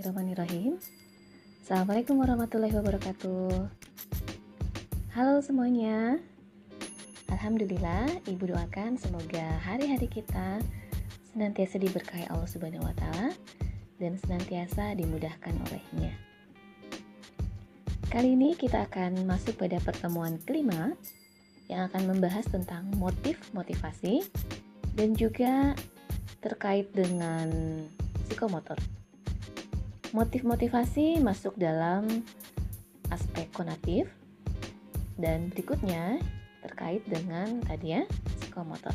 Bismillahirrahmanirrahim. Assalamualaikum warahmatullahi wabarakatuh. Halo semuanya. Alhamdulillah Ibu doakan semoga hari-hari kita Senantiasa diberkahi Allah subhanahu wa Dan senantiasa dimudahkan olehnya. Kali ini kita akan masuk pada pertemuan kelima Yang akan membahas tentang motif motivasi Dan juga terkait dengan psikomotor Motif motivasi masuk dalam aspek konatif dan berikutnya terkait dengan tadi ya psikomotor.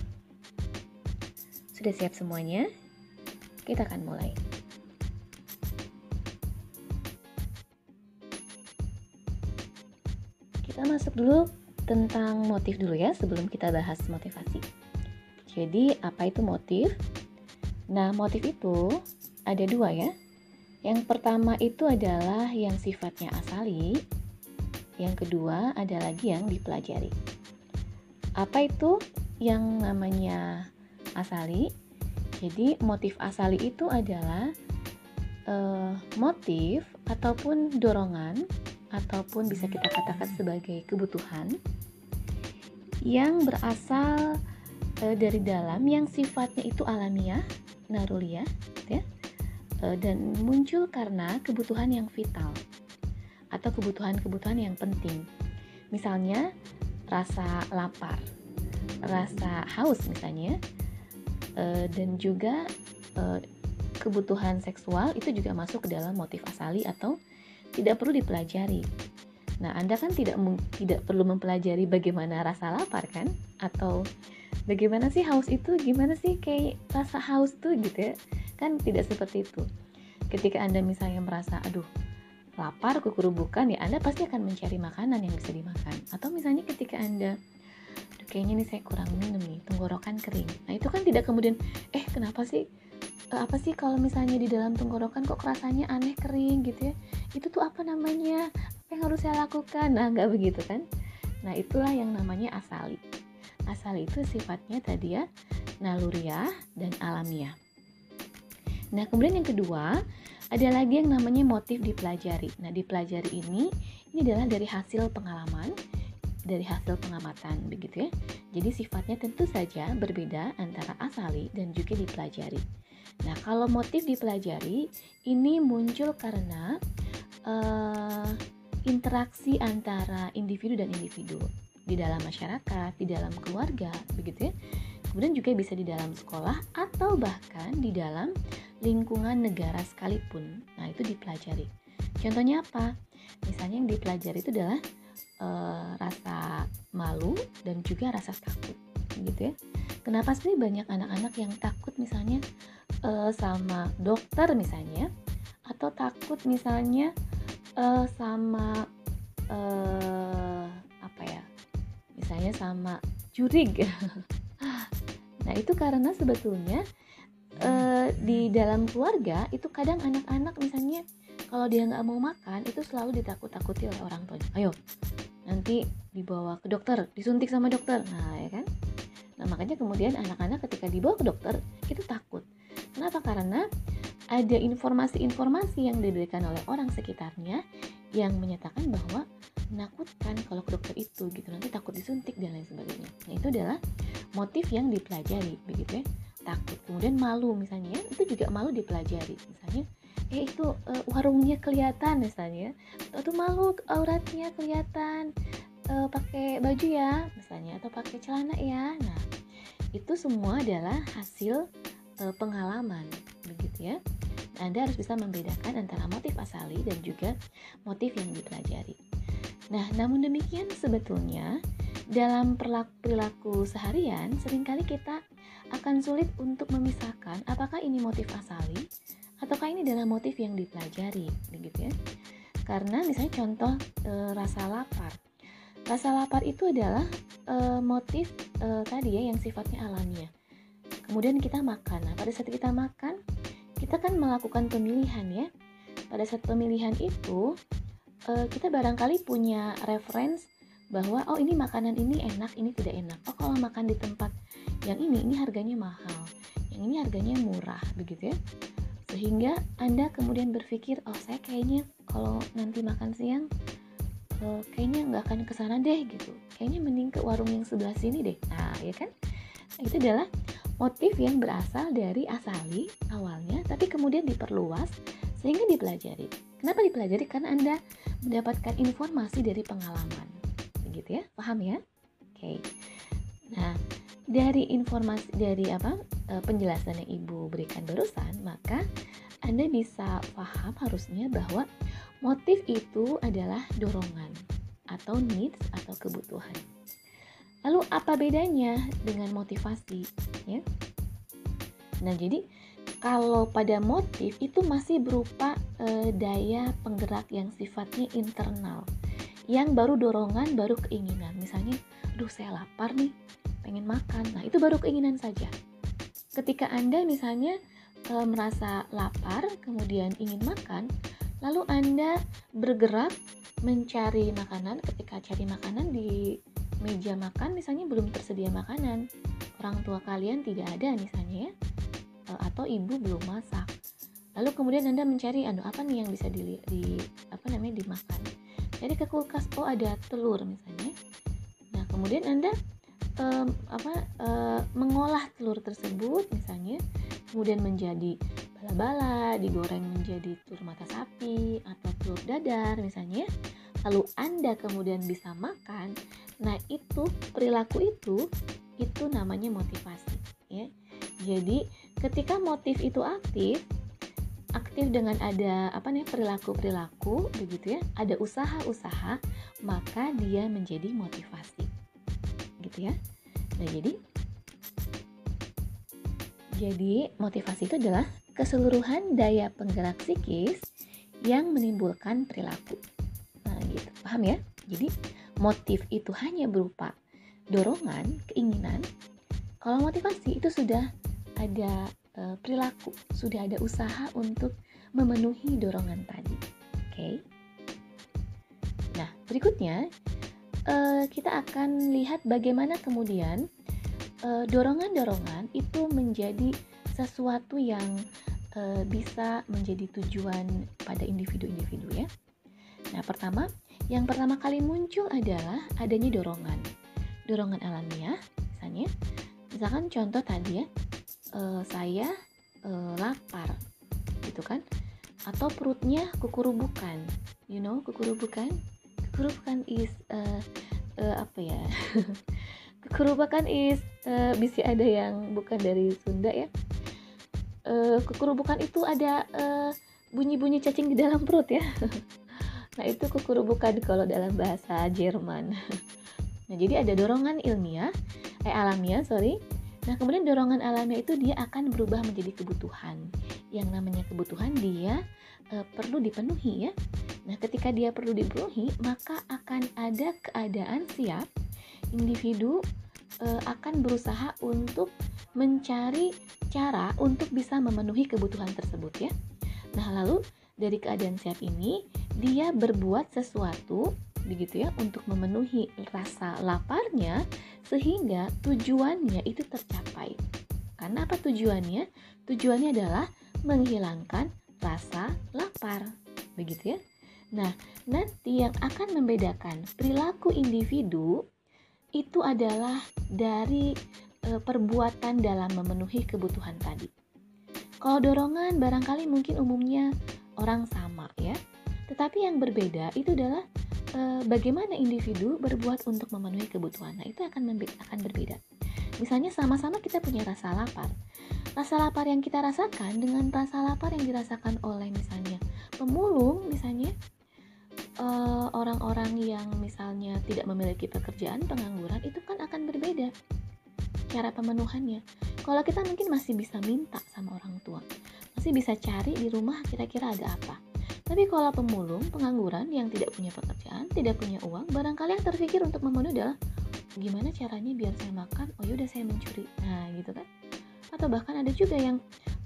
Sudah siap semuanya? Kita akan mulai. Kita masuk dulu tentang motif dulu ya sebelum kita bahas motivasi. Jadi apa itu motif? Nah motif itu ada dua ya yang pertama itu adalah yang sifatnya asali, yang kedua ada lagi yang dipelajari. Apa itu yang namanya asali? Jadi motif asali itu adalah uh, motif ataupun dorongan ataupun bisa kita katakan sebagai kebutuhan yang berasal uh, dari dalam yang sifatnya itu alamiah, narulia, ya Eh, dan muncul karena kebutuhan yang vital atau kebutuhan-kebutuhan yang penting. Misalnya rasa lapar, rasa haus misalnya, eh, dan juga eh, kebutuhan seksual itu juga masuk ke dalam motif asali atau tidak perlu dipelajari. Nah, Anda kan tidak tidak perlu mempelajari bagaimana rasa lapar kan atau bagaimana sih haus itu gimana sih kayak rasa haus tuh gitu ya kan tidak seperti itu. Ketika anda misalnya merasa aduh lapar kekurubukan ya anda pasti akan mencari makanan yang bisa dimakan. Atau misalnya ketika anda aduh kayaknya nih saya kurang minum nih tenggorokan kering. Nah itu kan tidak kemudian eh kenapa sih eh, apa sih kalau misalnya di dalam tenggorokan kok rasanya aneh kering gitu ya. Itu tuh apa namanya? Apa yang harus saya lakukan? Nah nggak begitu kan? Nah itulah yang namanya asali. Asal itu sifatnya tadi ya naluriah dan alamiah. Nah, kemudian yang kedua, ada lagi yang namanya motif dipelajari. Nah, dipelajari ini ini adalah dari hasil pengalaman, dari hasil pengamatan begitu ya. Jadi sifatnya tentu saja berbeda antara asali dan juga dipelajari. Nah, kalau motif dipelajari ini muncul karena uh, interaksi antara individu dan individu di dalam masyarakat, di dalam keluarga, begitu ya. Kemudian juga bisa di dalam sekolah atau bahkan di dalam lingkungan negara sekalipun. Nah, itu dipelajari. Contohnya apa? Misalnya yang dipelajari itu adalah e, rasa malu dan juga rasa takut, gitu ya. Kenapa sih banyak anak-anak yang takut misalnya e, sama dokter misalnya atau takut misalnya e, sama e, misalnya sama jurig. nah, itu karena sebetulnya e, di dalam keluarga itu kadang anak-anak misalnya kalau dia nggak mau makan itu selalu ditakut-takuti oleh orang tuanya. Ayo, nanti dibawa ke dokter, disuntik sama dokter. Nah, ya kan? Nah, makanya kemudian anak-anak ketika dibawa ke dokter itu takut. Kenapa? Karena ada informasi-informasi yang diberikan oleh orang sekitarnya yang menyatakan bahwa menakutkan kalau ke dokter itu gitu. Nanti takut disuntik dan lain sebagainya. Nah itu adalah motif yang dipelajari begitu ya. Takut. Kemudian malu misalnya itu juga malu dipelajari. Misalnya eh itu uh, warungnya kelihatan misalnya atau malu auratnya kelihatan uh, pakai baju ya misalnya atau pakai celana ya. Nah itu semua adalah hasil uh, pengalaman begitu ya anda harus bisa membedakan antara motif asali dan juga motif yang dipelajari. Nah, namun demikian sebetulnya dalam perilaku seharian sering kali kita akan sulit untuk memisahkan apakah ini motif asali ataukah ini adalah motif yang dipelajari, begitu ya. Karena misalnya contoh e, rasa lapar. Rasa lapar itu adalah e, motif e, tadi ya yang sifatnya alamiah. Kemudian kita makan. Nah, pada saat kita makan, kita kan melakukan pemilihan ya. Pada saat pemilihan itu uh, kita barangkali punya reference bahwa oh ini makanan ini enak, ini tidak enak. Oh kalau makan di tempat yang ini, ini harganya mahal. Yang ini harganya murah, begitu ya. sehingga anda kemudian berpikir oh saya kayaknya kalau nanti makan siang uh, kayaknya nggak akan ke sana deh gitu kayaknya mending ke warung yang sebelah sini deh nah ya kan itu adalah motif yang berasal dari asali awalnya tapi kemudian diperluas sehingga dipelajari. Kenapa dipelajari? Karena anda mendapatkan informasi dari pengalaman. Begitu ya? Paham ya? Oke. Nah dari informasi dari apa eh, penjelasan yang ibu berikan barusan maka anda bisa paham harusnya bahwa motif itu adalah dorongan atau needs atau kebutuhan lalu apa bedanya dengan motivasi ya? Nah jadi kalau pada motif itu masih berupa e, daya penggerak yang sifatnya internal yang baru dorongan baru keinginan. Misalnya aduh saya lapar nih pengen makan. Nah itu baru keinginan saja. Ketika anda misalnya e, merasa lapar kemudian ingin makan lalu anda bergerak mencari makanan ketika cari makanan di meja makan misalnya belum tersedia makanan. Orang tua kalian tidak ada misalnya ya. Eh, atau ibu belum masak. Lalu kemudian anda mencari anu apa nih yang bisa di, di apa namanya dimakan? Jadi ke kulkas oh ada telur misalnya. Nah kemudian anda um, apa uh, mengolah telur tersebut misalnya kemudian menjadi bala-bala digoreng menjadi telur mata sapi atau telur dadar misalnya. Lalu anda kemudian bisa makan nah itu perilaku itu itu namanya motivasi ya. Jadi ketika motif itu aktif aktif dengan ada apa nih perilaku-perilaku begitu ya ada usaha-usaha maka dia menjadi motivasi gitu ya. Nah jadi jadi motivasi itu adalah keseluruhan daya penggerak psikis yang menimbulkan perilaku. Nah gitu. Paham ya? Jadi motif itu hanya berupa dorongan keinginan kalau motivasi itu sudah ada uh, perilaku, sudah ada usaha untuk memenuhi dorongan tadi. Oke. Okay? Nah, berikutnya uh, kita akan lihat bagaimana kemudian dorongan dorongan-dorongan itu menjadi sesuatu yang uh, bisa menjadi tujuan pada individu-individu ya. Nah, pertama, yang pertama kali muncul adalah adanya dorongan. Dorongan alamiah, misalnya, misalkan contoh tadi ya, uh, saya uh, lapar gitu kan? Atau perutnya kukurubukan you know kukurubukan? Kukurubukan is uh, uh, apa ya? Kukurubukan is uh, bisa ada yang bukan dari Sunda ya. Uh, itu ada bunyi-bunyi uh, cacing di dalam perut ya nah itu kukurubukan kalau dalam bahasa Jerman nah jadi ada dorongan ilmiah eh alamiah sorry Nah, kemudian dorongan alamiah itu dia akan berubah menjadi kebutuhan. Yang namanya kebutuhan dia e, perlu dipenuhi ya. Nah, ketika dia perlu dipenuhi, maka akan ada keadaan siap individu e, akan berusaha untuk mencari cara untuk bisa memenuhi kebutuhan tersebut ya. Nah, lalu dari keadaan siap ini dia berbuat sesuatu begitu ya untuk memenuhi rasa laparnya sehingga tujuannya itu tercapai. Karena apa tujuannya? Tujuannya adalah menghilangkan rasa lapar. Begitu ya. Nah, nanti yang akan membedakan perilaku individu itu adalah dari e, perbuatan dalam memenuhi kebutuhan tadi. Kalau dorongan barangkali mungkin umumnya orang sama ya. Tetapi yang berbeda itu adalah e, bagaimana individu berbuat untuk memenuhi kebutuhan. Nah, itu akan akan berbeda. Misalnya sama-sama kita punya rasa lapar. Rasa lapar yang kita rasakan dengan rasa lapar yang dirasakan oleh misalnya pemulung misalnya eh, orang-orang uh, yang misalnya tidak memiliki pekerjaan pengangguran itu kan akan berbeda cara pemenuhannya. Kalau kita mungkin masih bisa minta sama orang tua, masih bisa cari di rumah kira-kira ada apa. Tapi kalau pemulung, pengangguran yang tidak punya pekerjaan, tidak punya uang, barangkali yang terpikir untuk memenuhi adalah gimana caranya biar saya makan, oh yaudah saya mencuri. Nah gitu kan. Atau bahkan ada juga yang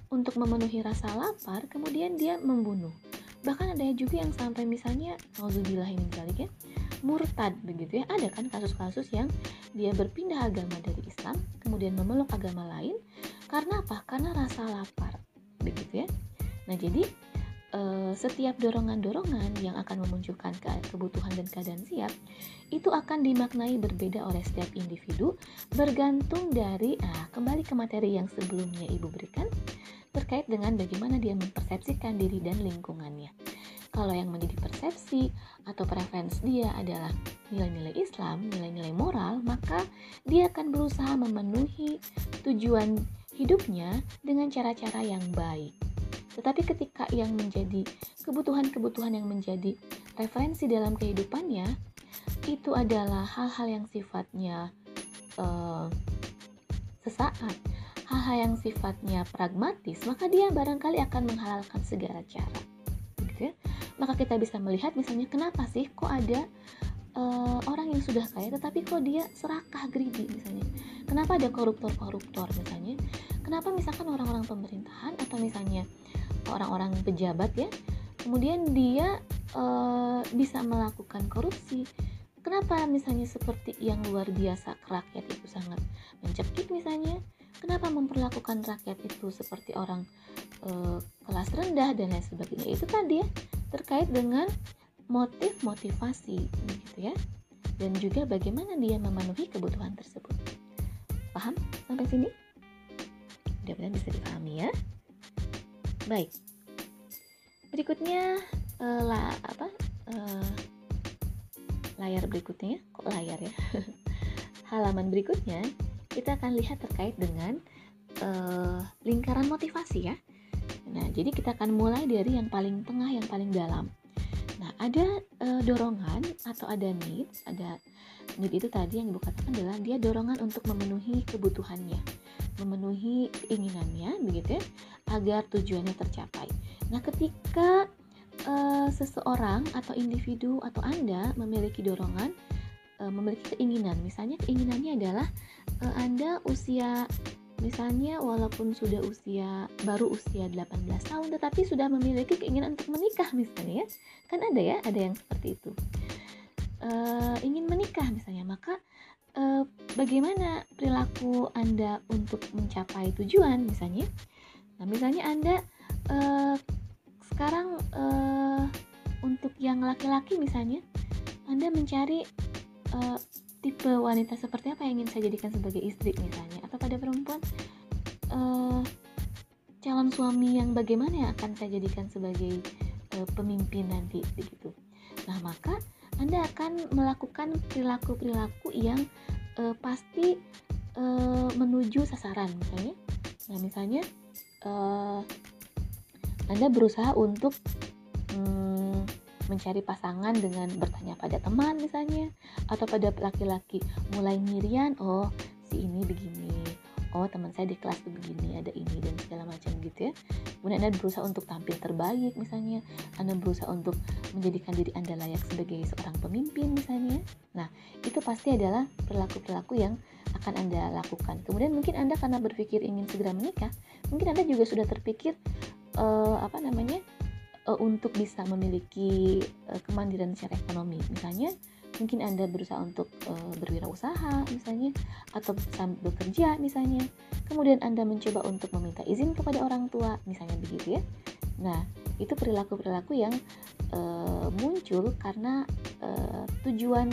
untuk memenuhi rasa lapar, kemudian dia membunuh. Bahkan ada juga yang sampai misalnya, Alhamdulillah ini balik ya, murtad begitu ya. Ada kan kasus-kasus yang dia berpindah agama dari Islam, kemudian memeluk agama lain, karena apa? Karena rasa lapar, begitu ya. Nah, jadi uh, setiap dorongan-dorongan yang akan memunculkan ke kebutuhan dan keadaan siap itu akan dimaknai berbeda oleh setiap individu bergantung dari ah, kembali ke materi yang sebelumnya Ibu berikan terkait dengan bagaimana dia mempersepsikan diri dan lingkungannya. Kalau yang menjadi persepsi atau preferensi dia adalah nilai-nilai Islam, nilai-nilai moral, maka dia akan berusaha memenuhi tujuan hidupnya dengan cara-cara yang baik. Tetapi ketika yang menjadi kebutuhan-kebutuhan yang menjadi referensi dalam kehidupannya itu adalah hal-hal yang sifatnya uh, sesaat, hal-hal yang sifatnya pragmatis, maka dia barangkali akan menghalalkan segala cara. Gitu ya? Maka kita bisa melihat misalnya kenapa sih kok ada uh, orang yang sudah kaya tetapi kok dia serakah greedy misalnya. Kenapa ada koruptor-koruptor misalnya? Kenapa misalkan orang-orang pemerintahan atau misalnya orang-orang pejabat ya kemudian dia uh, bisa melakukan korupsi? Kenapa misalnya seperti yang luar biasa rakyat itu sangat mencekik misalnya? Kenapa memperlakukan rakyat itu seperti orang uh, kelas rendah dan lain sebagainya? Itu tadi ya terkait dengan motif motivasi gitu ya. Dan juga bagaimana dia memenuhi kebutuhan tersebut. Paham? Sampai sini mudah-mudahan bisa dipahami ya. Baik. Berikutnya uh, la, apa uh, layar berikutnya kok layar ya? Halaman berikutnya kita akan lihat terkait dengan uh, lingkaran motivasi ya. Nah jadi kita akan mulai dari yang paling tengah yang paling dalam. Nah ada uh, dorongan atau ada need ada need itu tadi yang ibu katakan adalah dia dorongan untuk memenuhi kebutuhannya memenuhi keinginannya begitu ya agar tujuannya tercapai. Nah, ketika uh, seseorang atau individu atau Anda memiliki dorongan uh, memiliki keinginan, misalnya keinginannya adalah uh, Anda usia misalnya walaupun sudah usia baru usia 18 tahun tetapi sudah memiliki keinginan untuk menikah misalnya ya. Kan ada ya, ada yang seperti itu. Ingin menikah misalnya, maka uh, bagaimana perilaku Anda untuk mencapai tujuan misalnya? Nah, misalnya Anda uh, sekarang uh, untuk yang laki-laki misalnya Anda mencari uh, tipe wanita seperti apa yang ingin saya jadikan sebagai istri misalnya atau pada perempuan uh, calon suami yang bagaimana yang akan saya jadikan sebagai uh, pemimpin nanti begitu. Nah, maka anda akan melakukan perilaku-perilaku yang uh, pasti uh, menuju sasaran misalnya. Nah, misalnya uh, Anda berusaha untuk um, mencari pasangan dengan bertanya pada teman misalnya atau pada laki-laki mulai ngirian, oh si ini begini, oh teman saya di kelas tuh begini ada ini dan segala macam gitu ya. Kemudian anda berusaha untuk tampil terbaik misalnya. Anda berusaha untuk menjadikan diri anda layak sebagai seorang pemimpin misalnya. Nah itu pasti adalah perilaku perilaku yang akan anda lakukan. Kemudian mungkin anda karena berpikir ingin segera menikah mungkin anda juga sudah terpikir uh, apa namanya uh, untuk bisa memiliki uh, kemandirian secara ekonomi. Misalnya mungkin Anda berusaha untuk e, berwirausaha misalnya atau sambil bekerja misalnya. Kemudian Anda mencoba untuk meminta izin kepada orang tua misalnya begitu ya. Nah, itu perilaku-perilaku yang e, muncul karena e, tujuan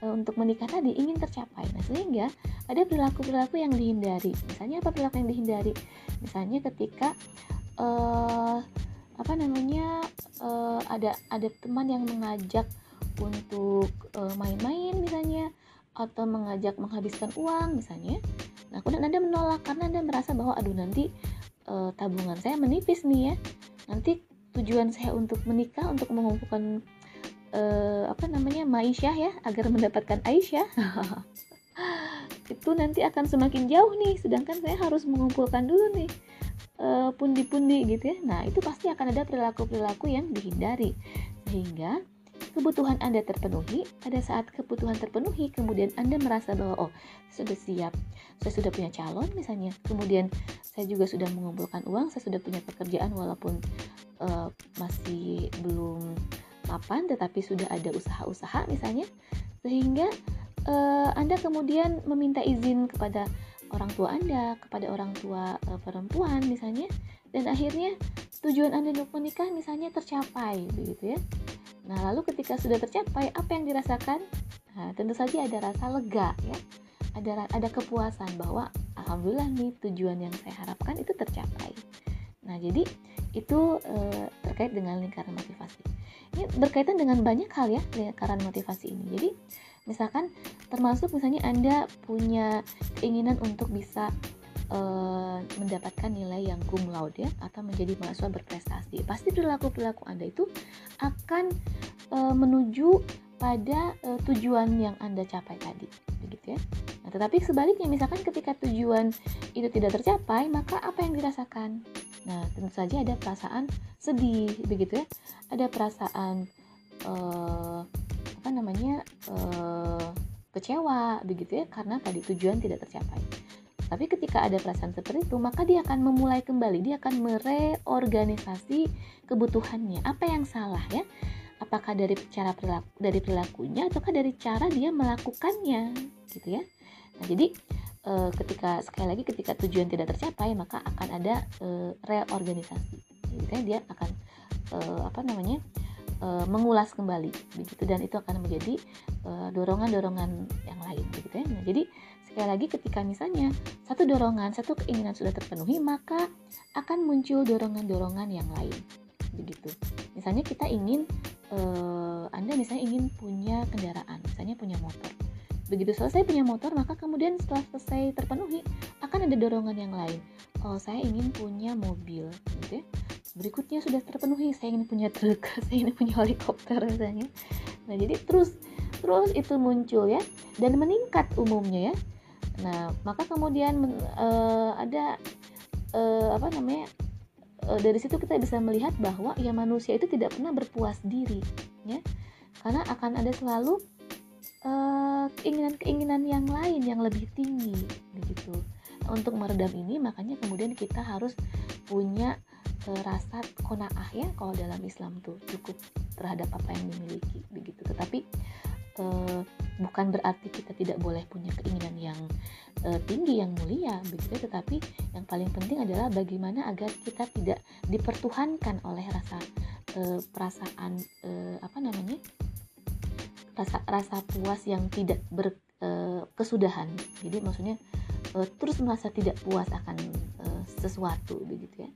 e, untuk menikah tadi ingin tercapai. Nah, sehingga ada perilaku-perilaku yang dihindari. Misalnya apa perilaku yang dihindari? Misalnya ketika e, apa namanya uh, ada ada teman yang mengajak untuk uh, main-main misalnya atau mengajak menghabiskan uang misalnya. Nah, kemudian Anda menolak karena Anda merasa bahwa aduh nanti uh, tabungan saya menipis nih ya. Nanti tujuan saya untuk menikah untuk mengumpulkan uh, apa namanya Maisyah ya agar mendapatkan Aisyah. itu nanti akan semakin jauh nih sedangkan saya harus mengumpulkan dulu nih pundi-pundi gitu ya. Nah, itu pasti akan ada perilaku-perilaku yang dihindari. Sehingga kebutuhan Anda terpenuhi, pada saat kebutuhan terpenuhi, kemudian Anda merasa bahwa oh, sudah siap, saya sudah punya calon misalnya, kemudian saya juga sudah mengumpulkan uang, saya sudah punya pekerjaan walaupun uh, masih belum mapan, tetapi sudah ada usaha-usaha misalnya, sehingga uh, Anda kemudian meminta izin kepada orang tua Anda, kepada orang tua uh, perempuan misalnya, dan akhirnya tujuan Anda untuk menikah misalnya tercapai begitu ya. Nah, lalu ketika sudah tercapai, apa yang dirasakan? Nah, tentu saja ada rasa lega ya. Ada ada kepuasan bahwa alhamdulillah nih tujuan yang saya harapkan itu tercapai. Nah, jadi itu e, terkait dengan lingkaran motivasi. Ini berkaitan dengan banyak hal ya lingkaran motivasi ini. Jadi, misalkan termasuk misalnya Anda punya keinginan untuk bisa e, mendapatkan nilai yang cum laude ya atau menjadi mahasiswa berprestasi. Pasti perilaku-perilaku Anda itu akan e, menuju pada e, tujuan yang Anda capai tadi, begitu ya. Nah, tetapi sebaliknya misalkan ketika tujuan itu tidak tercapai, maka apa yang dirasakan? Nah, tentu saja ada perasaan sedih, begitu ya. Ada perasaan uh, apa namanya uh, kecewa, begitu ya, karena tadi tujuan tidak tercapai. Tapi ketika ada perasaan seperti itu, maka dia akan memulai kembali, dia akan mereorganisasi kebutuhannya. Apa yang salah ya? Apakah dari cara perilaku, dari perilakunya ataukah dari cara dia melakukannya, gitu ya? Nah, jadi e, ketika sekali lagi ketika tujuan tidak tercapai maka akan ada e, reorganisasi. Gitu ya. Dia akan e, apa namanya e, mengulas kembali. Begitu. Dan itu akan menjadi dorongan-dorongan yang lain. Begitu ya. Nah jadi sekali lagi ketika misalnya satu dorongan satu keinginan sudah terpenuhi maka akan muncul dorongan-dorongan yang lain begitu misalnya kita ingin e, anda misalnya ingin punya kendaraan misalnya punya motor Begitu selesai punya motor, maka kemudian setelah selesai terpenuhi, akan ada dorongan yang lain. Oh, saya ingin punya mobil, gitu ya. Berikutnya sudah terpenuhi, saya ingin punya truk, saya ingin punya helikopter misalnya. Nah, jadi terus terus itu muncul ya dan meningkat umumnya ya. Nah, maka kemudian uh, ada uh, apa namanya? Uh, dari situ kita bisa melihat bahwa ya manusia itu tidak pernah berpuas diri, ya. Karena akan ada selalu keinginan-keinginan yang lain yang lebih tinggi begitu. Untuk meredam ini makanya kemudian kita harus punya rasa konaah ya kalau dalam Islam tuh cukup terhadap apa yang dimiliki begitu. Tetapi uh, bukan berarti kita tidak boleh punya keinginan yang uh, tinggi yang mulia begitu tetapi yang paling penting adalah bagaimana agar kita tidak dipertuhankan oleh rasa uh, perasaan uh, apa namanya rasa rasa puas yang tidak berkesudahan. Eh, Jadi maksudnya terus merasa tidak puas akan sesuatu begitu ya.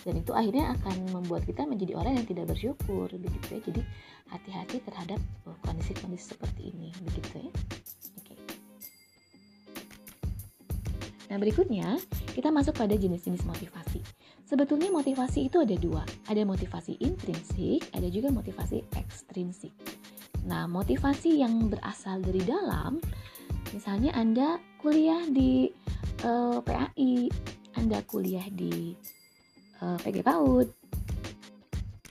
Dan itu akhirnya akan membuat kita menjadi orang yang tidak bersyukur begitu ya. Jadi hati-hati terhadap kondisi-kondisi seperti ini begitu ya. Oke. Nah berikutnya kita masuk pada jenis-jenis motivasi. Sebetulnya motivasi itu ada dua, ada motivasi intrinsik, ada juga motivasi ekstrinsik. Nah, motivasi yang berasal dari dalam, misalnya Anda kuliah di uh, eh, PAI, Anda kuliah di uh, eh, PG PAUD,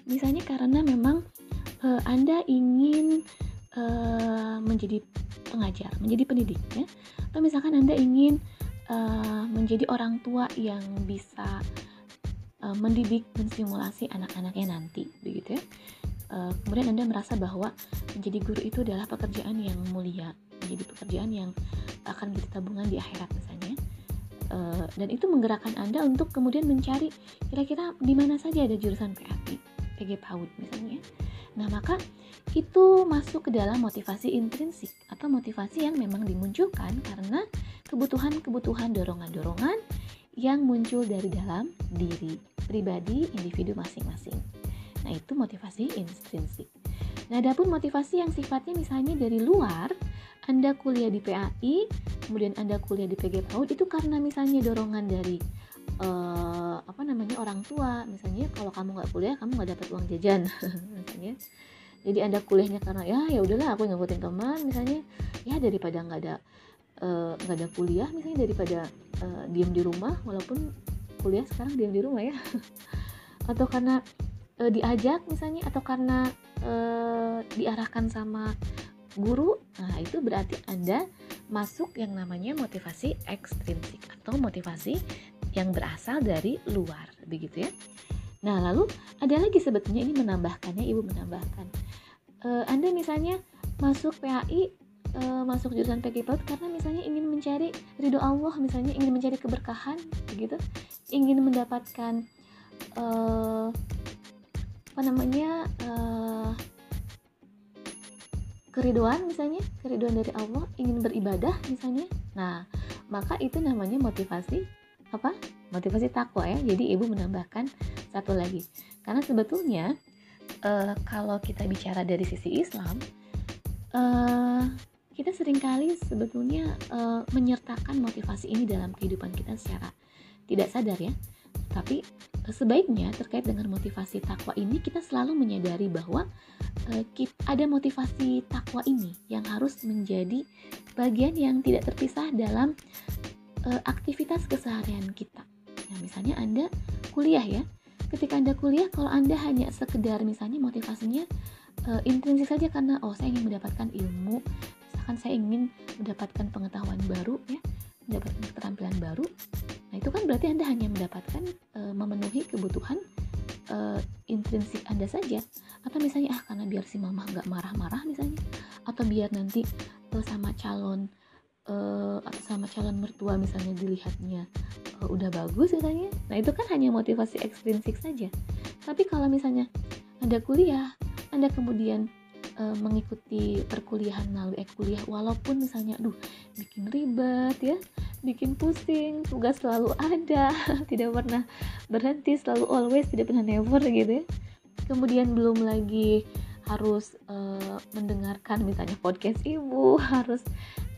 misalnya karena memang uh, Anda ingin uh, menjadi pengajar, menjadi pendidik, ya, atau misalkan Anda ingin uh, menjadi orang tua yang bisa uh, mendidik, mensimulasi anak-anaknya nanti, begitu ya uh, kemudian Anda merasa bahwa menjadi guru itu adalah pekerjaan yang mulia, menjadi pekerjaan yang akan menjadi tabungan di akhirat misalnya. Uh, dan itu menggerakkan Anda untuk kemudian mencari kira-kira di mana saja ada jurusan PAP, PG PAUD misalnya. Nah, maka itu masuk ke dalam motivasi intrinsik atau motivasi yang memang dimunculkan karena kebutuhan-kebutuhan dorongan-dorongan yang muncul dari dalam diri pribadi individu masing-masing. Nah, itu motivasi intrinsik. Nah, adapun motivasi yang sifatnya misalnya dari luar, Anda kuliah di PAI, kemudian Anda kuliah di PG PAUD itu karena misalnya dorongan dari uh, apa namanya orang tua, misalnya kalau kamu nggak kuliah kamu nggak dapat uang jajan, misalnya. Jadi Anda kuliahnya karena ya ya udahlah aku ngikutin teman, misalnya. Ya daripada nggak ada eh, nggak uh, ada kuliah, misalnya daripada uh, diem di rumah, walaupun kuliah sekarang diem di rumah ya, atau karena e, diajak misalnya atau karena e, diarahkan sama guru, nah itu berarti Anda masuk yang namanya motivasi ekstrinsik atau motivasi yang berasal dari luar, begitu ya. Nah, lalu ada lagi sebetulnya ini menambahkannya, Ibu menambahkan. E, anda misalnya masuk PAI, e, masuk jurusan PG PAUD karena misalnya ingin mencari ridho Allah, misalnya ingin mencari keberkahan, begitu, ingin mendapatkan uh, apa namanya uh, keriduan misalnya keriduan dari Allah ingin beribadah misalnya nah maka itu namanya motivasi apa motivasi takwa ya. Jadi ibu menambahkan satu lagi. Karena sebetulnya uh, kalau kita bicara dari sisi Islam uh, kita sering kali sebetulnya uh, menyertakan motivasi ini dalam kehidupan kita secara tidak sadar ya. Tapi sebaiknya terkait dengan motivasi takwa ini kita selalu menyadari bahwa ada motivasi takwa ini yang harus menjadi bagian yang tidak terpisah dalam uh, aktivitas keseharian kita. Nah, misalnya Anda kuliah ya. Ketika Anda kuliah kalau Anda hanya sekedar misalnya motivasinya uh, intrinsik saja karena oh saya ingin mendapatkan ilmu, misalkan saya ingin mendapatkan pengetahuan baru ya, mendapatkan keterampilan baru, Nah, itu kan berarti Anda hanya mendapatkan e, memenuhi kebutuhan e, intrinsik Anda saja. Atau misalnya ah karena biar si mama nggak marah-marah misalnya, atau biar nanti e, sama calon atau sama calon mertua misalnya dilihatnya e, udah bagus misalnya. Nah, itu kan hanya motivasi ekstrinsik saja. Tapi kalau misalnya Anda kuliah, Anda kemudian e, mengikuti perkuliahan melalui e-kuliah walaupun misalnya aduh bikin ribet ya bikin pusing tugas selalu ada tidak pernah berhenti selalu always tidak pernah never gitu ya kemudian belum lagi harus uh, mendengarkan misalnya podcast ibu harus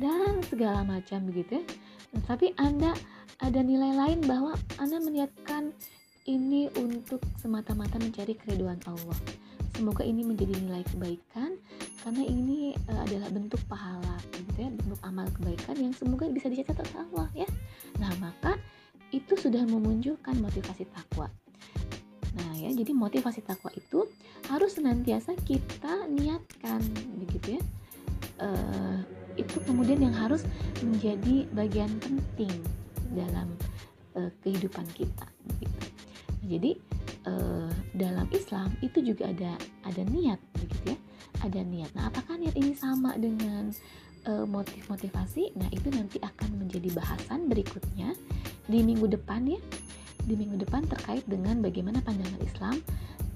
dan segala macam begitu ya. Nah, tapi anda ada nilai lain bahwa anda meniatkan ini untuk semata-mata mencari keriduan Allah. Semoga ini menjadi nilai kebaikan karena ini uh, adalah bentuk pahala gitu ya bentuk amal kebaikan yang semoga bisa dicatat Allah ya. Nah maka itu sudah memunculkan motivasi takwa nah ya jadi motivasi takwa itu harus senantiasa kita niatkan begitu ya uh, itu kemudian yang harus menjadi bagian penting dalam uh, kehidupan kita begitu jadi uh, dalam Islam itu juga ada ada niat begitu ya ada niat. Nah, apakah niat ini sama dengan motif motivasi? Nah, itu nanti akan menjadi bahasan berikutnya di minggu depan ya. Di minggu depan terkait dengan bagaimana pandangan Islam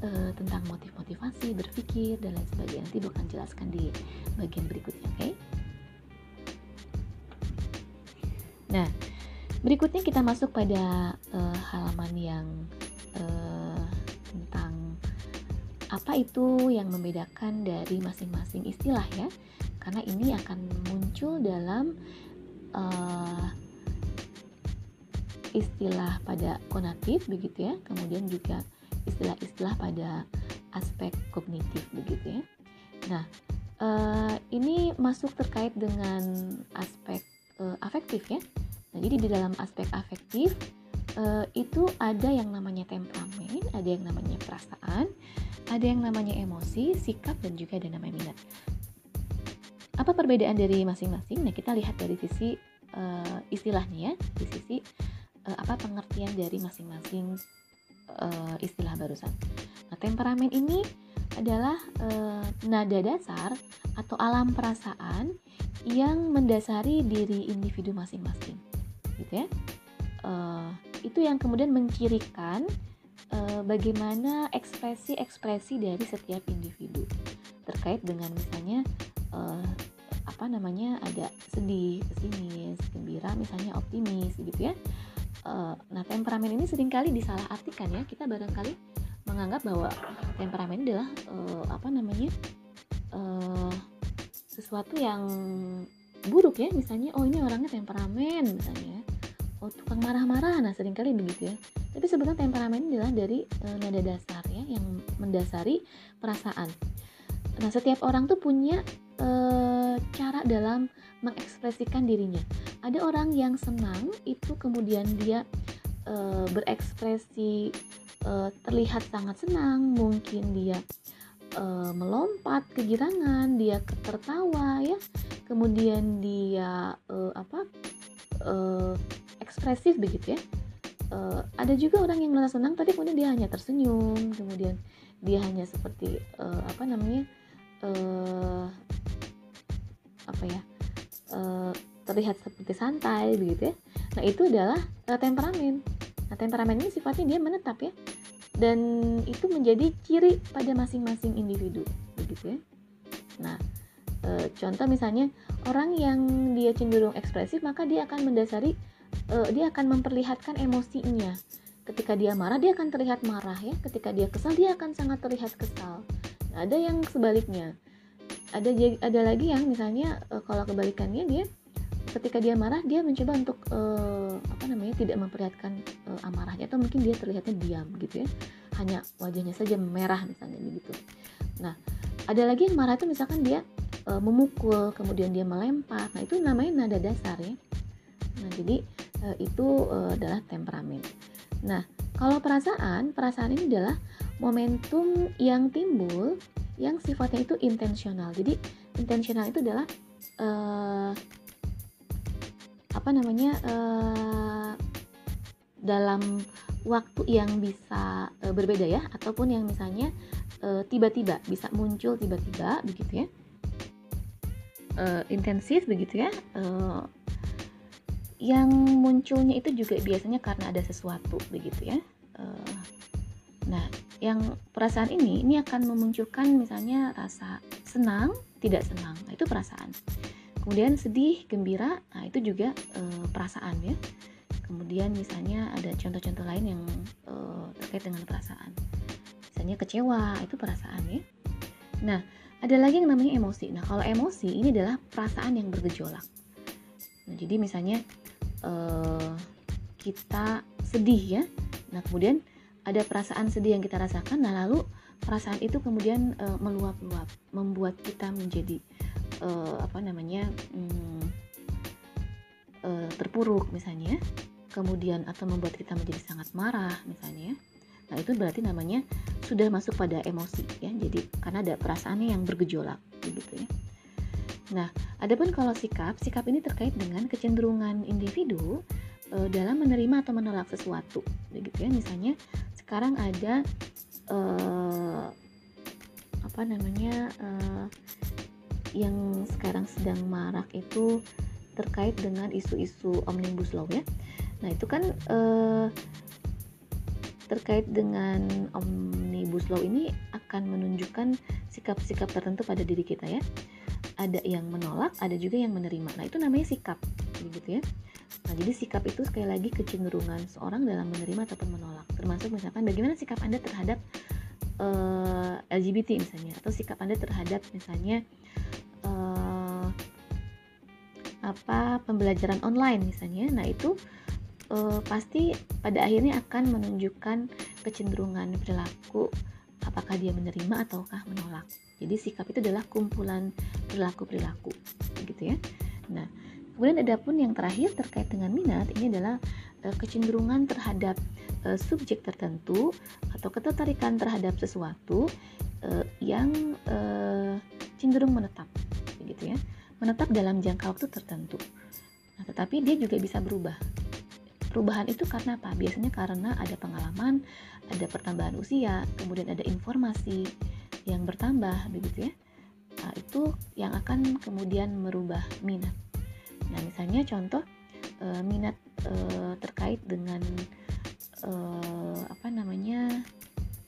uh, tentang motif motivasi, berpikir dan lain sebagainya. Nanti akan jelaskan di bagian berikutnya, oke? Okay? Nah, berikutnya kita masuk pada uh, halaman yang uh, tentang apa itu yang membedakan dari masing-masing istilah ya karena ini akan muncul dalam uh, istilah pada konatif begitu ya kemudian juga istilah-istilah pada aspek kognitif begitu ya nah uh, ini masuk terkait dengan aspek uh, afektif ya nah jadi di dalam aspek afektif uh, itu ada yang namanya temperamen ada yang namanya perasaan ada yang namanya emosi, sikap, dan juga ada namanya minat. Apa perbedaan dari masing-masing? Nah, kita lihat dari sisi uh, istilahnya ya, di sisi uh, apa pengertian dari masing-masing uh, istilah barusan. Nah, temperamen ini adalah uh, nada dasar atau alam perasaan yang mendasari diri individu masing-masing, gitu ya. Uh, itu yang kemudian mencirikan uh, bagaimana ekspresi-ekspresi dari setiap individu terkait dengan misalnya uh, apa namanya ada sedih, pesimis, gembira, misalnya optimis gitu ya. Uh, nah temperamen ini sering kali disalahartikan ya. Kita barangkali menganggap bahwa temperamen adalah uh, apa namanya uh, sesuatu yang buruk ya. Misalnya oh ini orangnya temperamen misalnya oh tukang marah-marah. Nah sering kali begitu ya. Tapi sebenarnya temperamen adalah dari e, nada dasar ya yang mendasari perasaan. Nah, setiap orang tuh punya e, cara dalam mengekspresikan dirinya. Ada orang yang senang itu kemudian dia e, berekspresi e, terlihat sangat senang, mungkin dia e, melompat kegirangan, dia tertawa ya. Kemudian dia e, apa? E, ekspresif begitu ya uh, ada juga orang yang merasa senang tapi kemudian dia hanya tersenyum kemudian dia hanya seperti uh, apa namanya uh, apa ya terlihat seperti santai begitu ya. Nah itu adalah uh, temperamen. Nah temperamen ini sifatnya dia menetap ya. Dan itu menjadi ciri pada masing-masing individu begitu ya. Nah e, contoh misalnya orang yang dia cenderung ekspresif maka dia akan mendasari e, dia akan memperlihatkan emosinya. Ketika dia marah dia akan terlihat marah ya. Ketika dia kesal dia akan sangat terlihat kesal. Nah, ada yang sebaliknya. Ada ada lagi yang misalnya kalau kebalikannya dia ketika dia marah dia mencoba untuk uh, apa namanya tidak memperlihatkan uh, amarahnya atau mungkin dia terlihatnya diam gitu ya. Hanya wajahnya saja merah misalnya begitu. Nah ada lagi yang marah itu misalkan dia uh, memukul kemudian dia melempar. Nah itu namanya nada dasar ya. Nah jadi uh, itu uh, adalah temperamen. Nah kalau perasaan perasaan ini adalah momentum yang timbul yang sifatnya itu intensional. Jadi intensional itu adalah uh, apa namanya uh, dalam waktu yang bisa uh, berbeda ya ataupun yang misalnya tiba-tiba uh, bisa muncul tiba-tiba begitu ya. Uh, intensif begitu ya. Uh, yang munculnya itu juga biasanya karena ada sesuatu begitu ya. Uh, nah yang perasaan ini ini akan memunculkan misalnya rasa senang tidak senang. Nah itu perasaan kemudian sedih gembira nah itu juga e, perasaan ya. Kemudian misalnya ada contoh-contoh lain yang e, terkait dengan perasaan. Misalnya kecewa itu perasaan ya. Nah ada lagi yang namanya emosi. Nah kalau emosi ini adalah perasaan yang bergejolak. Nah jadi misalnya e, kita sedih ya. Nah kemudian ada perasaan sedih yang kita rasakan nah lalu perasaan itu kemudian e, meluap-luap membuat kita menjadi uh, apa namanya um, uh, terpuruk misalnya kemudian atau membuat kita menjadi sangat marah misalnya. Nah itu berarti namanya sudah masuk pada emosi ya. Jadi karena ada perasaannya yang bergejolak begitu ya. Nah adapun kalau sikap sikap ini terkait dengan kecenderungan individu uh, dalam menerima atau menolak sesuatu begitu ya. Misalnya sekarang ada uh, apa namanya uh, yang sekarang sedang marak itu terkait dengan isu-isu omnibus law ya. Nah itu kan eh, terkait dengan omnibus law ini akan menunjukkan sikap-sikap tertentu pada diri kita ya. Ada yang menolak, ada juga yang menerima. Nah itu namanya sikap, begitu ya. Nah jadi sikap itu sekali lagi kecenderungan seorang dalam menerima ataupun menolak. Termasuk misalkan bagaimana sikap anda terhadap uh, eh, LGBT misalnya, atau sikap anda terhadap misalnya uh, apa pembelajaran online misalnya. Nah itu uh, pasti pada akhirnya akan menunjukkan kecenderungan perilaku apakah dia menerima ataukah menolak. Jadi sikap itu adalah kumpulan perilaku perilaku gitu ya. Nah kemudian ada pun yang terakhir terkait dengan minat ini adalah uh, kecenderungan terhadap uh, subjek tertentu atau ketertarikan terhadap sesuatu uh, yang cenderung menetap gitu ya. Menetap dalam jangka waktu tertentu. Nah tetapi dia juga bisa berubah. Perubahan itu karena apa? Biasanya karena ada pengalaman ada pertambahan usia kemudian ada informasi yang bertambah begitu ya. Nah, itu yang akan kemudian merubah minat nah misalnya contoh e, minat e, terkait dengan e, apa namanya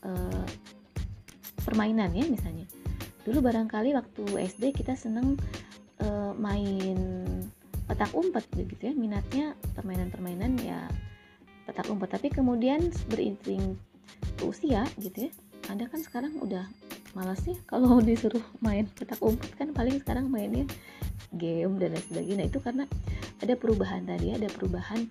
e, permainan ya misalnya. Dulu barangkali waktu SD kita seneng uh, main petak umpet begitu ya. Minatnya permainan-permainan ya petak umpet. Tapi kemudian beriring usia gitu ya anda kan sekarang udah malas sih kalau disuruh main petak umpet kan paling sekarang mainnya game dan lain sebagainya. Nah, itu karena ada perubahan tadi ada perubahan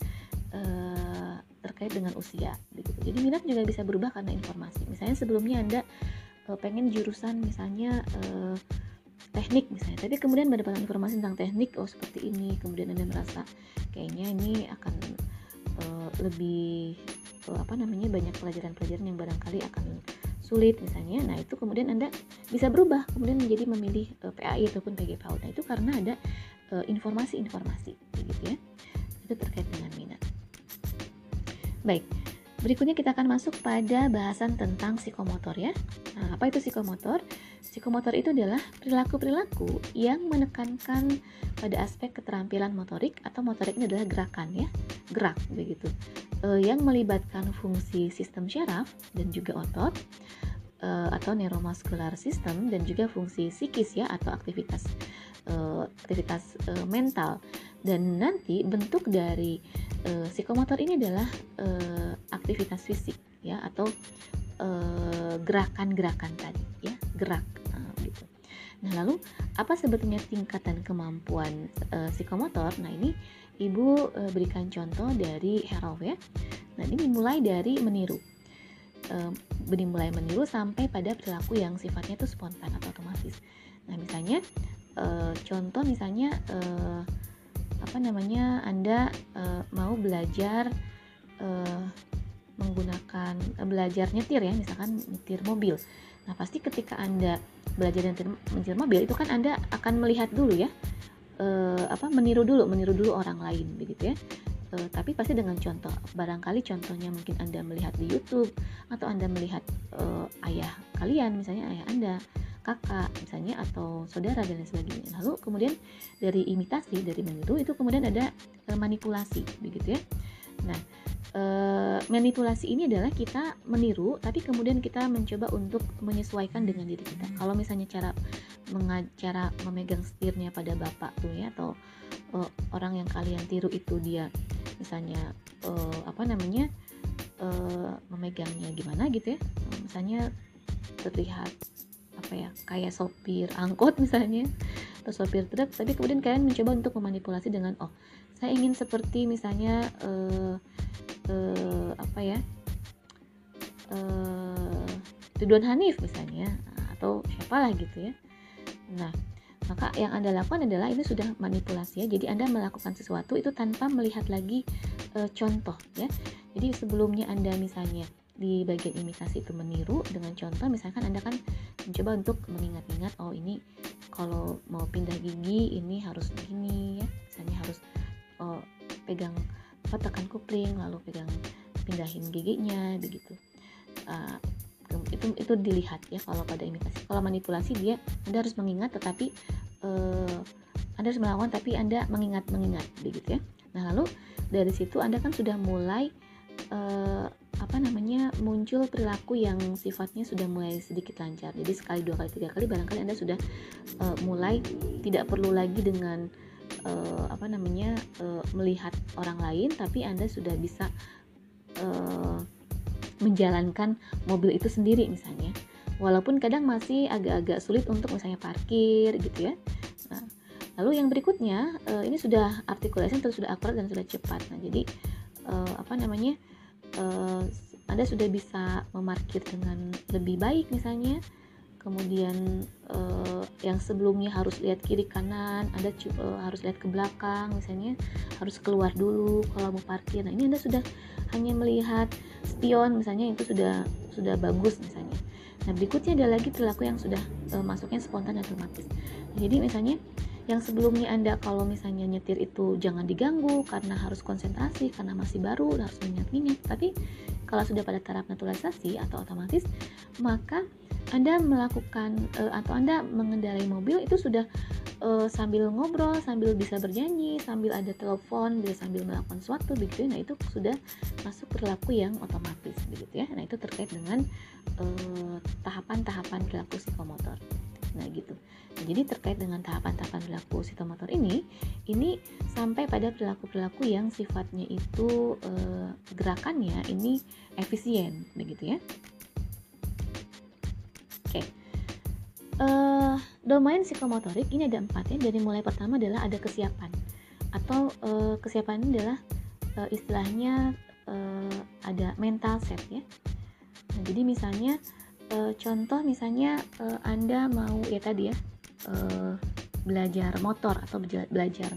uh, terkait dengan usia begitu jadi minat juga bisa berubah karena informasi. Misalnya sebelumnya anda uh, pengen jurusan misalnya uh, teknik misalnya. Tapi kemudian mendapatkan informasi tentang teknik oh seperti ini kemudian anda merasa kayaknya ini akan uh, lebih apa namanya banyak pelajaran-pelajaran yang barangkali akan sulit misalnya nah itu kemudian anda bisa berubah kemudian menjadi memilih uh, PAI ataupun PGPAU nah itu karena ada informasi-informasi uh, gitu ya itu terkait dengan minat baik Berikutnya kita akan masuk pada bahasan tentang psikomotor ya. Nah, apa itu psikomotor? Psikomotor itu adalah perilaku-perilaku yang menekankan pada aspek keterampilan motorik atau motorik ini adalah gerakan ya, gerak begitu. Uh, yang melibatkan fungsi sistem syaraf dan juga otot uh, atau neuromuscular system dan juga fungsi psikis ya atau aktivitas uh, aktivitas uh, mental dan nanti bentuk dari uh, psikomotor ini adalah uh, aktivitas fisik ya atau gerakan-gerakan uh, tadi ya gerak gitu. Nah lalu apa sebetulnya tingkatan kemampuan uh, psikomotor? Nah ini ibu uh, berikan contoh dari Herov ya. Nah ini dimulai dari meniru uh, dimulai meniru sampai pada perilaku yang sifatnya itu spontan atau otomatis. Nah, misalnya uh, contoh misalnya uh, apa namanya Anda uh, mau belajar uh, menggunakan uh, belajar nyetir ya, misalkan nyetir mobil. Nah, pasti ketika Anda belajar nyetir, nyetir mobil itu kan Anda akan melihat dulu ya. Uh, apa meniru dulu, meniru dulu orang lain begitu ya. Uh, tapi pasti dengan contoh barangkali contohnya mungkin anda melihat di YouTube atau anda melihat uh, ayah kalian misalnya ayah anda kakak misalnya atau saudara dan lain sebagainya. Lalu kemudian dari imitasi dari meniru itu kemudian ada manipulasi begitu ya. Nah uh, manipulasi ini adalah kita meniru tapi kemudian kita mencoba untuk menyesuaikan dengan diri kita. Kalau misalnya cara mengacara memegang setirnya pada bapak tuh ya atau uh, orang yang kalian tiru itu dia misalnya uh, apa namanya uh, memegangnya gimana gitu ya misalnya terlihat apa ya kayak sopir angkot misalnya atau sopir truk tapi kemudian kalian mencoba untuk memanipulasi dengan oh saya ingin seperti misalnya uh, uh, apa ya uh, Ridwan Hanif misalnya atau siapalah gitu ya nah maka yang Anda lakukan adalah ini sudah manipulasi ya. Jadi Anda melakukan sesuatu itu tanpa melihat lagi e, contoh ya. Jadi sebelumnya Anda misalnya di bagian imitasi itu meniru dengan contoh misalkan Anda kan mencoba untuk mengingat-ingat oh ini kalau mau pindah gigi ini harus begini ya. Misalnya harus oh, pegang apa tekan kupling lalu pegang pindahin giginya begitu. Uh, itu itu dilihat ya kalau pada imitasi. Kalau manipulasi dia anda harus mengingat tetapi uh, anda harus melakukan tapi anda mengingat mengingat begitu ya. Nah lalu dari situ anda kan sudah mulai uh, apa namanya muncul perilaku yang sifatnya sudah mulai sedikit lancar. Jadi sekali dua kali tiga kali barangkali anda sudah uh, mulai tidak perlu lagi dengan uh, apa namanya uh, melihat orang lain tapi anda sudah bisa menjalankan mobil itu sendiri misalnya. Walaupun kadang masih agak-agak sulit untuk misalnya parkir gitu ya. Nah, lalu yang berikutnya uh, ini sudah artikulasi terus sudah akurat dan sudah cepat. Nah jadi uh, apa namanya uh, anda sudah bisa memarkir dengan lebih baik misalnya kemudian uh, yang sebelumnya harus lihat kiri kanan anda uh, harus lihat ke belakang misalnya harus keluar dulu kalau mau parkir. Nah ini anda sudah hanya melihat spion misalnya itu sudah sudah bagus misalnya. Nah berikutnya ada lagi perilaku yang sudah uh, masuknya spontan dan otomatis. Jadi misalnya yang sebelumnya anda kalau misalnya nyetir itu jangan diganggu karena harus konsentrasi karena masih baru harus mengingat-ingat tapi kalau sudah pada taraf naturalisasi atau otomatis maka anda melakukan uh, atau Anda mengendarai mobil itu sudah uh, sambil ngobrol, sambil bisa bernyanyi, sambil ada telepon, bisa sambil melakukan sesuatu begitu. Ya. Nah, itu sudah masuk perilaku yang otomatis begitu ya. Nah, itu terkait dengan tahapan-tahapan uh, perilaku psikomotor. Nah, gitu. Nah, jadi terkait dengan tahapan-tahapan perilaku psikomotor ini, ini sampai pada perilaku-perilaku yang sifatnya itu uh, gerakannya ini efisien begitu ya. Oke. Okay. Eh, domain psikomotorik ini ada empat ya. Dari mulai pertama adalah ada kesiapan atau uh, kesiapan ini adalah uh, istilahnya uh, ada mental set ya. Nah, jadi misalnya uh, contoh misalnya uh, Anda mau ya tadi ya uh, belajar motor atau belajar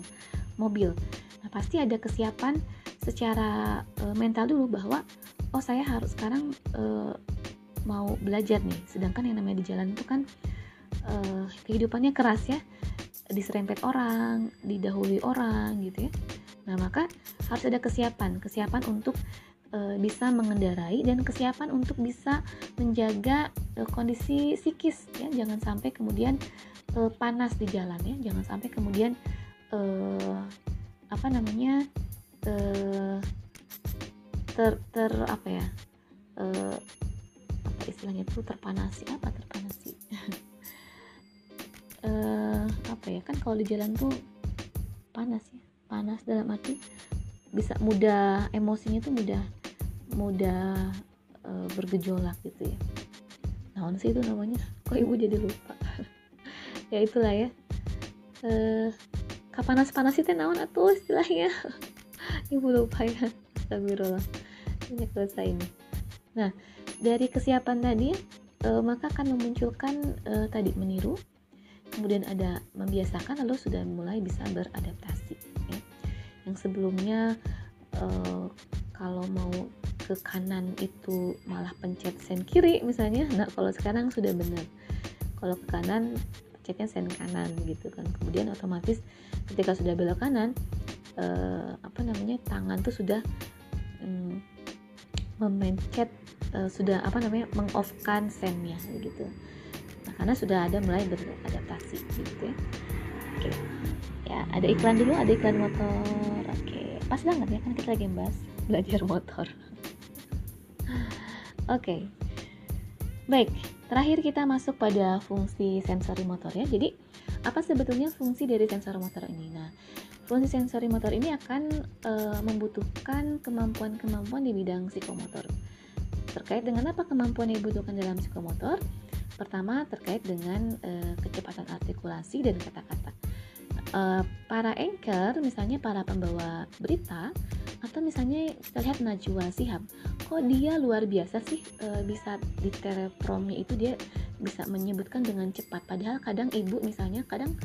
mobil. Nah, pasti ada kesiapan secara uh, mental dulu bahwa oh saya harus sekarang uh, mau belajar nih. Sedangkan yang namanya di jalan itu kan uh, kehidupannya keras ya. Diserempet orang didahului orang gitu ya. Nah maka harus ada kesiapan. Kesiapan untuk uh, bisa mengendarai dan kesiapan untuk bisa menjaga uh, kondisi psikis ya. Jangan sampai kemudian uh, panas di jalan ya. Jangan sampai kemudian uh, apa namanya uh, ter ter apa ya uh, apa istilahnya itu terpanasi apa terpanasi? Uh, apa ya kan kalau di jalan tuh panas ya. Panas dalam arti bisa mudah emosinya tuh mudah mudah uh, bergejolak gitu ya. Naon sih itu namanya? Kok ibu jadi lupa? Ya itulah ya. Uh, kapanas panas itu naon atau istilahnya? Ibu lupa ya. Astagfirullah. Ini dosa ini. Nah dari kesiapan tadi uh, maka akan memunculkan uh, tadi meniru kemudian ada membiasakan lalu sudah mulai bisa beradaptasi ya. yang sebelumnya uh, kalau mau ke kanan itu malah pencet sen kiri misalnya. Nah kalau sekarang sudah benar. Kalau ke kanan pencetnya sen kanan gitu kan. Kemudian otomatis ketika sudah belok kanan uh, apa namanya tangan tuh sudah um, memencet uh, sudah apa namanya mengoffkan sennya gitu. Nah karena sudah ada mulai beradaptasi gitu ya. Oke. Ya ada iklan dulu ada iklan motor. Oke pas banget ya kan kita lagi bahas belajar motor oke baik terakhir kita masuk pada fungsi sensori motor ya jadi apa sebetulnya fungsi dari sensor motor ini nah Fungsi sensori motor ini akan e, membutuhkan kemampuan-kemampuan di bidang psikomotor. Terkait dengan apa kemampuan yang dibutuhkan dalam psikomotor? Pertama, terkait dengan e, kecepatan artikulasi dan kata-kata. E, para anchor, misalnya para pembawa berita, atau misalnya kita lihat Najwa Sihab, kok dia luar biasa sih e, bisa di telepromnya itu dia bisa menyebutkan dengan cepat. Padahal kadang ibu misalnya kadang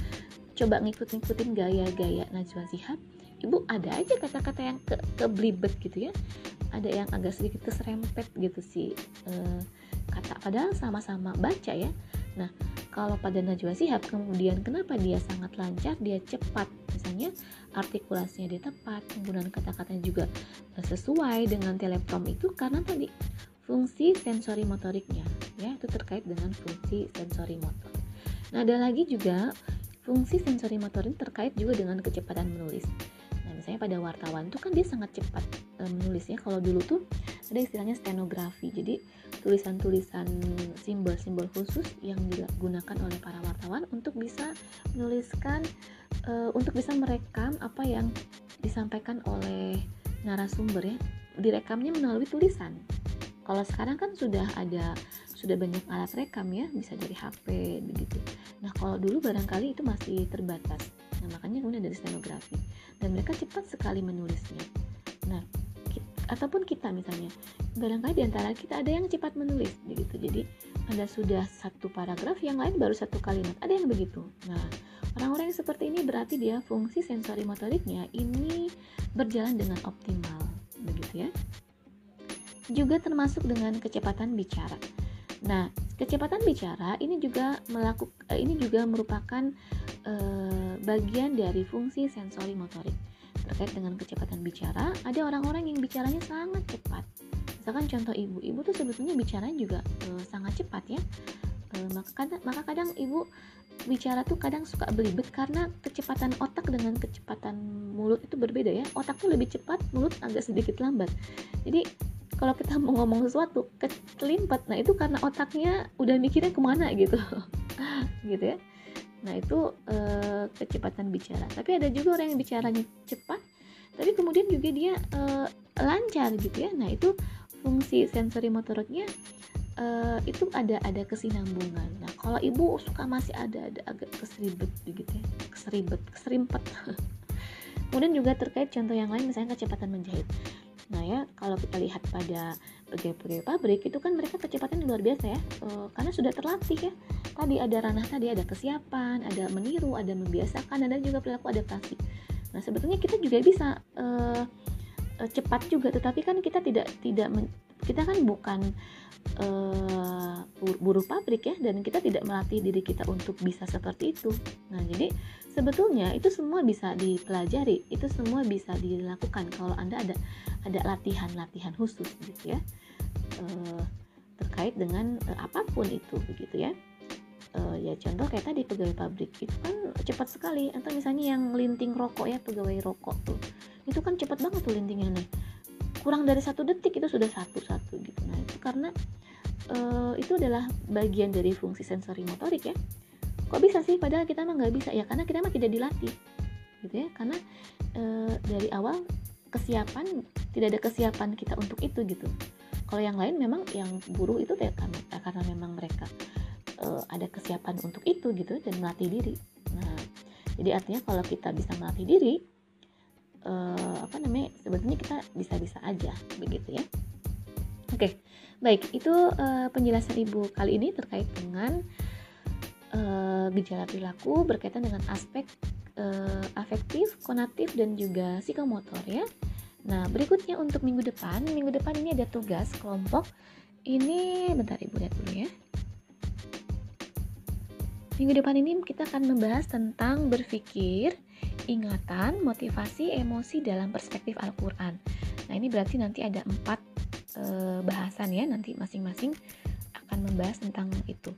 coba ngikut-ngikutin gaya-gaya Najwa Shihab ibu ada aja kata-kata yang ke keblibet gitu ya ada yang agak sedikit keserempet gitu sih e, kata padahal sama-sama baca ya nah kalau pada Najwa Shihab kemudian kenapa dia sangat lancar dia cepat misalnya artikulasinya dia tepat penggunaan kata-katanya juga sesuai dengan teleprom itu karena tadi fungsi sensori motoriknya ya itu terkait dengan fungsi sensori motor nah ada lagi juga Fungsi sensori motor ini terkait juga dengan kecepatan menulis. Misalnya pada wartawan tuh kan dia sangat cepat e, menulisnya. Kalau dulu tuh ada istilahnya stenografi. Jadi tulisan-tulisan simbol-simbol khusus yang digunakan oleh para wartawan untuk bisa menuliskan e, untuk bisa merekam apa yang disampaikan oleh narasumber ya. Direkamnya melalui tulisan. Kalau sekarang kan sudah ada sudah banyak alat rekam ya bisa dari HP begitu nah kalau dulu barangkali itu masih terbatas nah makanya kemudian dari stenografi dan mereka cepat sekali menulisnya. Nah ataupun kita misalnya barangkali di antara kita ada yang cepat menulis begitu. Jadi ada sudah satu paragraf yang lain baru satu kalimat. Ada yang begitu. Nah orang-orang yang seperti ini berarti dia fungsi sensori motoriknya ini berjalan dengan optimal begitu ya. Juga termasuk dengan kecepatan bicara. Nah, kecepatan bicara ini juga melakukan eh, ini juga merupakan uh, bagian dari fungsi sensori motorik. Terkait dengan kecepatan bicara, ada orang-orang yang bicaranya sangat cepat. Misalkan contoh ibu, ibu tuh sebetulnya bicaranya juga uh, sangat cepat ya. Uh, maka kadang, maka kadang ibu bicara tuh kadang suka belibet karena kecepatan otak dengan kecepatan mulut itu berbeda ya. Otak tuh lebih cepat, mulut agak sedikit lambat. Jadi kalau kita mau ngomong sesuatu kelimpet nah itu karena otaknya udah mikirnya ke mana gitu gitu ya nah itu e, kecepatan bicara. Tapi ada juga orang yang bicaranya cepat tapi kemudian juga dia e, lancar gitu ya. Nah itu fungsi sensori motoriknya e, itu ada ada kesinambungan. Nah kalau ibu suka masih ada ada agak keseribet gitu ya. Keseribet keserimpet. Kemudian juga terkait contoh yang lain misalnya kecepatan menjahit Nah ya kalau kita lihat pada pegawai-pegawai pabrik itu kan mereka kecepatan luar biasa ya e, karena sudah terlatih ya. Tadi ada ranah tadi ada kesiapan, ada meniru, ada membiasakan, ada juga perilaku adaptasi. Nah sebetulnya kita juga bisa e, e, cepat juga, tetapi kan kita tidak tidak men, kita kan bukan e, buruh pabrik ya dan kita tidak melatih diri kita untuk bisa seperti itu. Nah jadi sebetulnya itu semua bisa dipelajari, itu semua bisa dilakukan kalau anda ada ada latihan-latihan khusus gitu ya e, terkait dengan e, apa pun itu begitu ya. E, ya contoh kayak tadi pegawai pabrik itu kan cepat sekali atau misalnya yang linting rokok ya pegawai rokok tuh itu kan cepat banget tuh lintingnya. Nih kurang dari satu detik itu sudah satu-satu gitu. Nah itu karena uh, itu adalah bagian dari fungsi sensori motorik ya. Kok bisa sih? Padahal kita mah nggak bisa. Ya karena kita mah tidak dilatih gitu ya. Karena uh, dari awal kesiapan tidak ada kesiapan kita untuk itu gitu. Kalau yang lain memang yang buruh itu karena karena memang mereka uh, ada kesiapan untuk itu gitu dan melatih diri. Nah jadi artinya kalau kita bisa melatih diri uh, apa namanya sebetulnya kita bisa-bisa aja begitu ya. Oke baik itu uh, penjelasan ibu kali ini terkait dengan gejala perilaku berkaitan dengan aspek uh, afektif, konatif dan juga psikomotor ya. Nah, berikutnya untuk minggu depan, minggu depan ini ada tugas kelompok. Ini bentar Ibu lihat dulu ya. Minggu depan ini kita akan membahas tentang berpikir, ingatan, motivasi, emosi dalam perspektif Al-Quran. Nah ini berarti nanti ada empat e, bahasan ya, nanti masing-masing akan membahas tentang itu.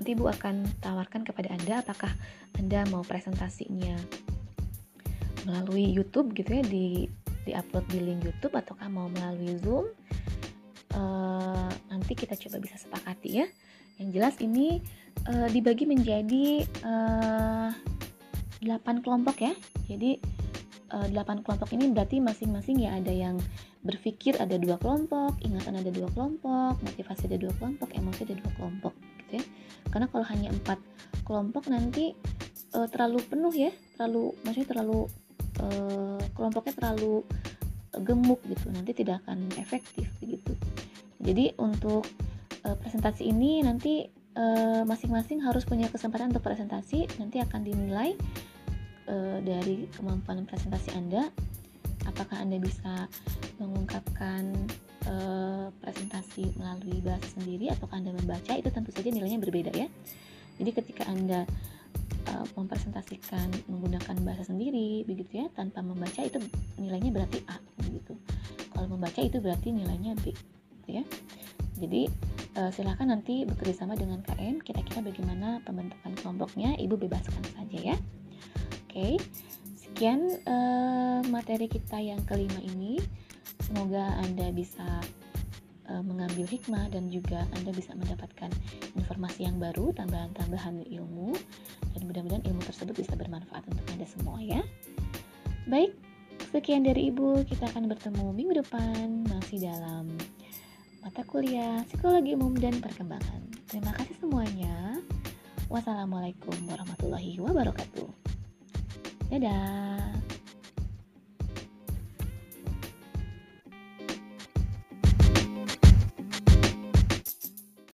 Nanti Bu akan tawarkan kepada Anda apakah Anda mau presentasinya melalui YouTube gitu ya di upload di link YouTube ataukah mau melalui Zoom. E, nanti kita coba bisa sepakati ya. Yang jelas ini uh, dibagi menjadi uh, eh, 8 kelompok ya. Jadi uh, eh, 8 kelompok ini berarti masing-masing ya ada yang berpikir ada dua kelompok, ingatan ada dua kelompok, motivasi ada dua kelompok, emosi ada dua kelompok gitu ya. Karena kalau hanya empat kelompok nanti uh, terlalu penuh ya, terlalu maksudnya terlalu uh, kelompoknya terlalu gemuk gitu, nanti tidak akan efektif begitu. Jadi untuk uh, presentasi ini nanti masing-masing harus punya kesempatan untuk presentasi nanti akan dinilai dari kemampuan presentasi Anda apakah Anda bisa mengungkapkan uh, presentasi melalui bahasa sendiri atau Anda membaca itu tentu saja nilainya berbeda ya. Jadi ketika Anda uh, mempresentasikan menggunakan bahasa sendiri begitu ya tanpa membaca itu nilainya berarti A begitu. Kalau membaca itu berarti nilainya B gitu ya. Jadi uh, silahkan nanti bekerja sama dengan KM kira-kira bagaimana pembentukan kelompoknya ibu bebaskan saja ya. Oke sekian uh, materi kita yang kelima ini semoga anda bisa uh, mengambil hikmah dan juga anda bisa mendapatkan informasi yang baru tambahan-tambahan ilmu dan mudah-mudahan ilmu tersebut bisa bermanfaat untuk anda semua ya baik sekian dari ibu kita akan bertemu minggu depan masih dalam mata kuliah Psikologi Umum dan Perkembangan. Terima kasih semuanya. Wassalamualaikum warahmatullahi wabarakatuh. Dadah.